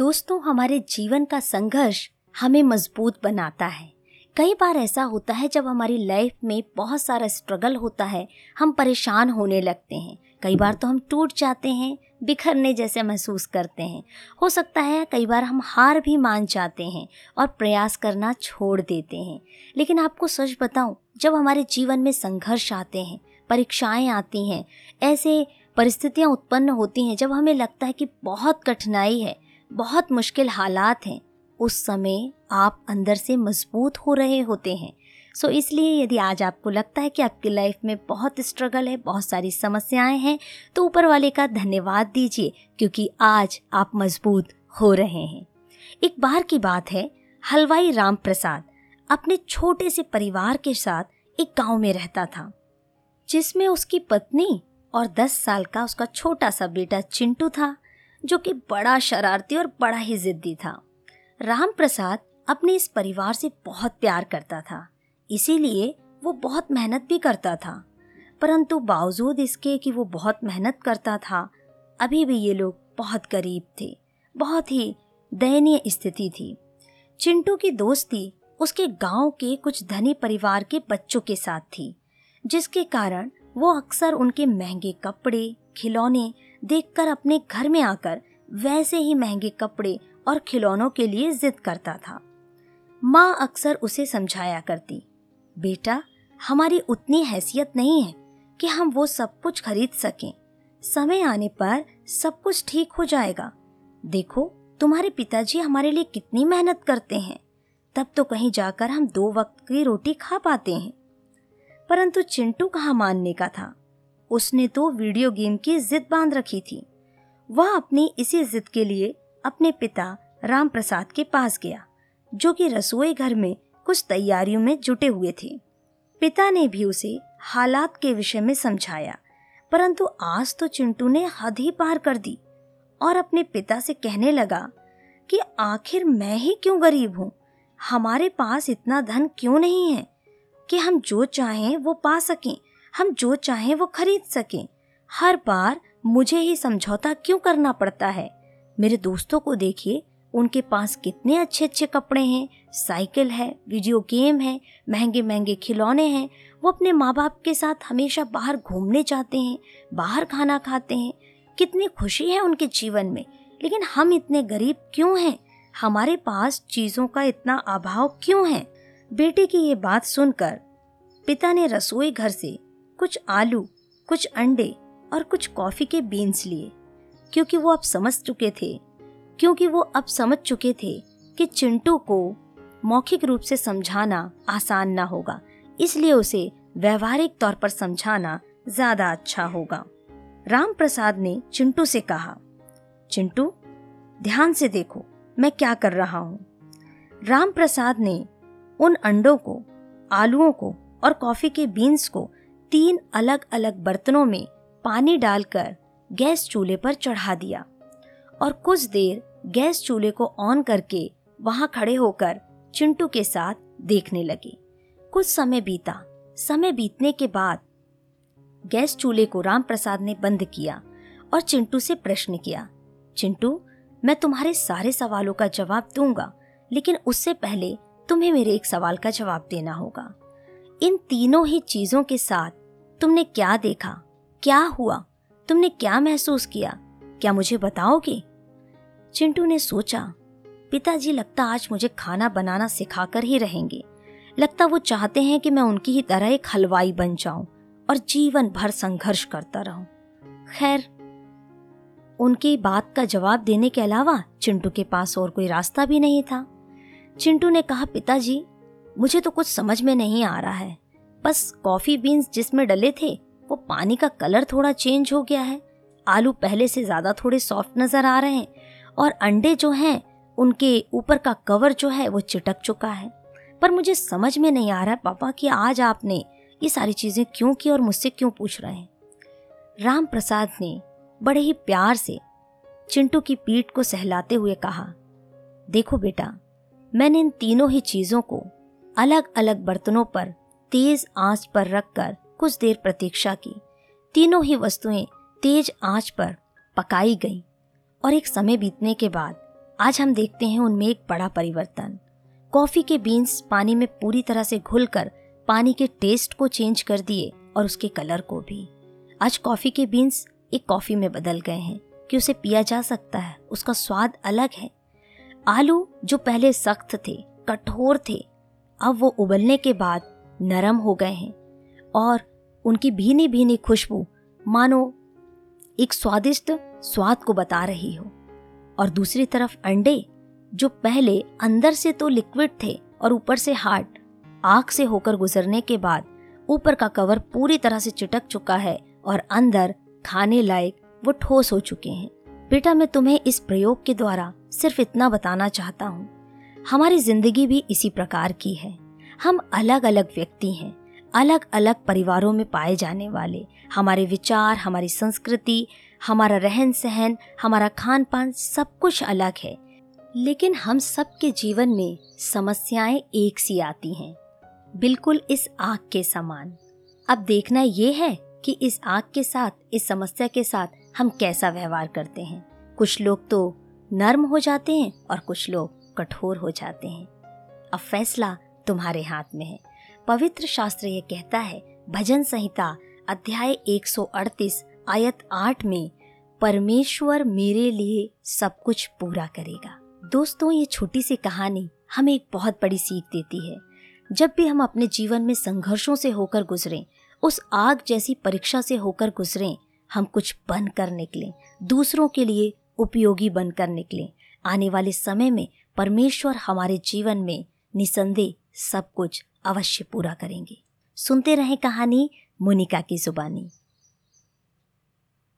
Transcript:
दोस्तों, हमारे जीवन का संघर्ष हमें मज़बूत बनाता है। कई बार ऐसा होता है, जब हमारी लाइफ में बहुत सारा स्ट्रगल होता है, हम परेशान होने लगते हैं। कई बार तो हम टूट जाते हैं, बिखरने जैसे महसूस करते हैं। हो सकता है कई बार हम हार भी मान जाते हैं और प्रयास करना छोड़ देते हैं। लेकिन आपको सच बताऊँ, जब हमारे जीवन में संघर्ष आते हैं, परीक्षाएँ आती हैं, ऐसे परिस्थितियाँ उत्पन्न होती हैं, जब हमें लगता है कि बहुत कठिनाई है बहुत मुश्किल हालात हैं। उस समय आप अंदर से मज़बूत हो रहे होते हैं। सो so, इसलिए यदि आज आपको लगता है कि आपकी लाइफ में बहुत स्ट्रगल है बहुत सारी समस्याएँ हैं तो ऊपर वाले का धन्यवाद दीजिए क्योंकि आज आप मज़बूत हो रहे हैं। एक बार की बात है हलवाई राम प्रसाद अपने छोटे से परिवार के साथ एक गाँव में रहता था जिसमें उसकी पत्नी और दस साल का उसका छोटा सा बेटा चिंटू था। जो कि बड़ा शरारती और बड़ा ही जिद्दी था। राम प्रसाद अपने इस परिवार से बहुत प्यार करता था, इसीलिए वो बहुत मेहनत भी करता था। परंतु बावजूद इसके कि वो बहुत मेहनत करता था, अभी भी ये लोग बहुत गरीब थे, बहुत ही दयनीय स्थिति थी। चिंटू की दोस्ती उसके गाँव के कुछ धनी परिवार के बच्चों के साथ थी, जिसके कारण वो अक्सर उनके महँगे कपड़े, खिलौने देखकर अपने घर में आकर वैसे ही महँगे कपड़े और खिलौनों के लिए जिद करता था। माँ अक्सर उसे समझाया करती, बेटा, हमारी उतनी हैसियत नहीं है कि हम वो सब कुछ खरीद सकें। समय आने पर सब कुछ ठीक हो जाएगा। देखो, तुम्हारे पिताजी हमारे लिए कितनी मेहनत करते हैं। तब तो कहीं जाकर हम दो वक्त की रोटी खा पाते हैं। परंतु चिंटू कहाँ मानने का था? उसने तो वीडियो गेम की जिद बाँध रखी थी। वह अपनी इसी जिद के लिए अपने पिता राम प्रसाद के पास गया, जो कि रसोई घर में कुछ तैयारियों में जुटे हुए थे। पिता ने भी उसे हालात के विषय में समझाया, परंतु आज तो चिंटू ने हद ही पार कर दी और अपने पिता से कहने लगा कि आखिर मैं ही क्यों गरीब हूँ? हमारे पास इतना धन क्यों नहीं है कि हम जो चाहें वो पा सकें? हम जो चाहें वो खरीद सकें। हर बार मुझे ही समझौता क्यों करना पड़ता है? मेरे दोस्तों को देखिए, उनके पास कितने अच्छे अच्छे कपड़े हैं। साइकिल है, वीडियो गेम है महँगे महँगे खिलौने हैं। वो अपने माँ बाप के साथ हमेशा बाहर घूमने जाते हैं, बाहर खाना खाते हैं। कितनी खुशी है उनके जीवन में। लेकिन हम इतने गरीब क्यों हैं? हमारे पास चीज़ों का इतना अभाव क्यों है? बेटे की ये बात सुनकर पिता ने रसोई घर से कुछ आलू, कुछ अंडे और कुछ कॉफ़ी के बीन्स लिए, क्योंकि वो अब समझ चुके थे, क्योंकि वो अब समझ चुके थे कि चिंटू को मौखिक रूप से समझाना आसान ना होगा, इसलिए उसे व्यवहारिक तौर पर समझाना ज़्यादा अच्छा होगा। राम प्रसाद ने चिंटू से कहा, चिंटू, ध्यान से देखो, मैं क्या कर रहा हूँ? राम प्रसाद ने उन अंडों को, आलुओं को और कॉफ़ी के बीन्स को तीन अलग अलग बर्तनों में पानी डालकर गैस चूल्हे पर चढ़ा दिया और कुछ देर गैस चूल्हे को ऑन करके वहाँ खड़े होकर चिंटू के साथ देखने लगे। कुछ समय बीता। समय बीतने के बाद गैस चूल्हे को राम प्रसाद ने बंद किया और चिंटू से प्रश्न किया, चिंटू, मैं तुम्हारे सारे सवालों का जवाब दूँगा, लेकिन उससे पहले तुम्हें मेरे एक सवाल का जवाब देना होगा। इन तीनों ही चीज़ों के साथ तुमने क्या देखा? क्या हुआ? तुमने क्या महसूस किया? क्या मुझे बताओगे? चिंटू ने सोचा, पिताजी लगता आज मुझे खाना बनाना सिखाकर ही रहेंगे। लगता वो चाहते हैं कि मैं उनकी ही तरह एक हलवाई बन जाऊँ और जीवन भर संघर्ष करता रहूँ। खैर, उनकी बात का जवाब देने के अलावा चिंटू के पास और कोई रास्ता भी नहीं था। चिंटू ने कहा, पिताजी, मुझे तो कुछ समझ में नहीं आ रहा है। बस कॉफ़ी बीन्स जिसमें डले थे, वो पानी का कलर थोड़ा चेंज हो गया है। आलू पहले से ज़्यादा थोड़े सॉफ्ट नज़र आ रहे हैं और अंडे जो हैं, उनके ऊपर का कवर जो है, वो चिटक चुका है। पर मुझे समझ में नहीं आ रहा पापा कि आज आपने ये सारी चीज़ें क्यों की और मुझसे क्यों पूछ रहे हैं। राम प्रसाद ने बड़े ही प्यार से चिंटू की पीठ को सहलाते हुए कहा, देखो बेटा, मैंने इन तीनों ही चीज़ों को अलग अलग बर्तनों पर तेज आँच पर रखकर कुछ देर प्रतीक्षा की। तीनों ही वस्तुएँ तेज आँच पर पकाई गईं और एक समय बीतने के बाद आज हम देखते हैं उनमें एक बड़ा परिवर्तन। कॉफ़ी के बीन्स पानी में पूरी तरह से घुलकर पानी के टेस्ट को चेंज कर दिए और उसके कलर को भी। आज कॉफ़ी के बीन्स एक कॉफ़ी में बदल गए हैं कि उसे पिया जा सकता है, उसका स्वाद अलग है। आलू जो पहले सख्त थे, कठोर थे, अब वो उबलने के बाद नरम हो गए हैं और उनकी भीनी भीनी खुशबू, मानो एक स्वादिष्ट स्वाद को बता रही हो। और दूसरी तरफ़ अंडे, जो पहले अंदर से तो लिक्विड थे और ऊपर से हार्ड आग से होकर गुजरने के बाद ऊपर का कवर पूरी तरह से चिटक चुका है और अंदर खाने लायक वो ठोस हो चुके हैं। बेटा, मैं तुम्हें इस प्रयोग के द्वारा सिर्फ़ इतना बताना चाहता हूँ। हमारी ज़िंदगी भी इसी प्रकार की है। हम अलग अलग व्यक्ति हैं अलग अलग परिवारों में पाए जाने वाले। हमारे विचार, हमारी संस्कृति, हमारा रहन सहन हमारा खान पान सब कुछ अलग है। लेकिन हम सबके जीवन में समस्याएँ एक सी आती हैं। बिल्कुल इस आग के समान। अब देखना ये है कि इस आग के साथ, इस समस्या के साथ हम कैसा व्यवहार करते हैं। कुछ लोग तो नर्म हो जाते हैं और कुछ लोग कठोर हो जाते हैं। अब फैसला तुम्हारे हाथ में है। पवित्र शास्त्र ये कहता है, भजन संहिता अध्याय 138 आयत 8 में, परमेश्वर मेरे लिए सब कुछ पूरा करेगा। दोस्तों, ये छोटी सी कहानी हमें एक बहुत बड़ी सीख देती है। जब भी हम अपने जीवन में संघर्षों से होकर गुजरें, उस आग जैसी परीक्षा से होकर गुजरें, हम कुछ बन कर निकलें, दूसरों के लिए उपयोगी बनकर निकलें। आने वाले समय में परमेश्वर हमारे जीवन में निसंदेह सब कुछ अवश्य पूरा करेंगे। सुनते रहें कहानी मोनिका की जुबानी।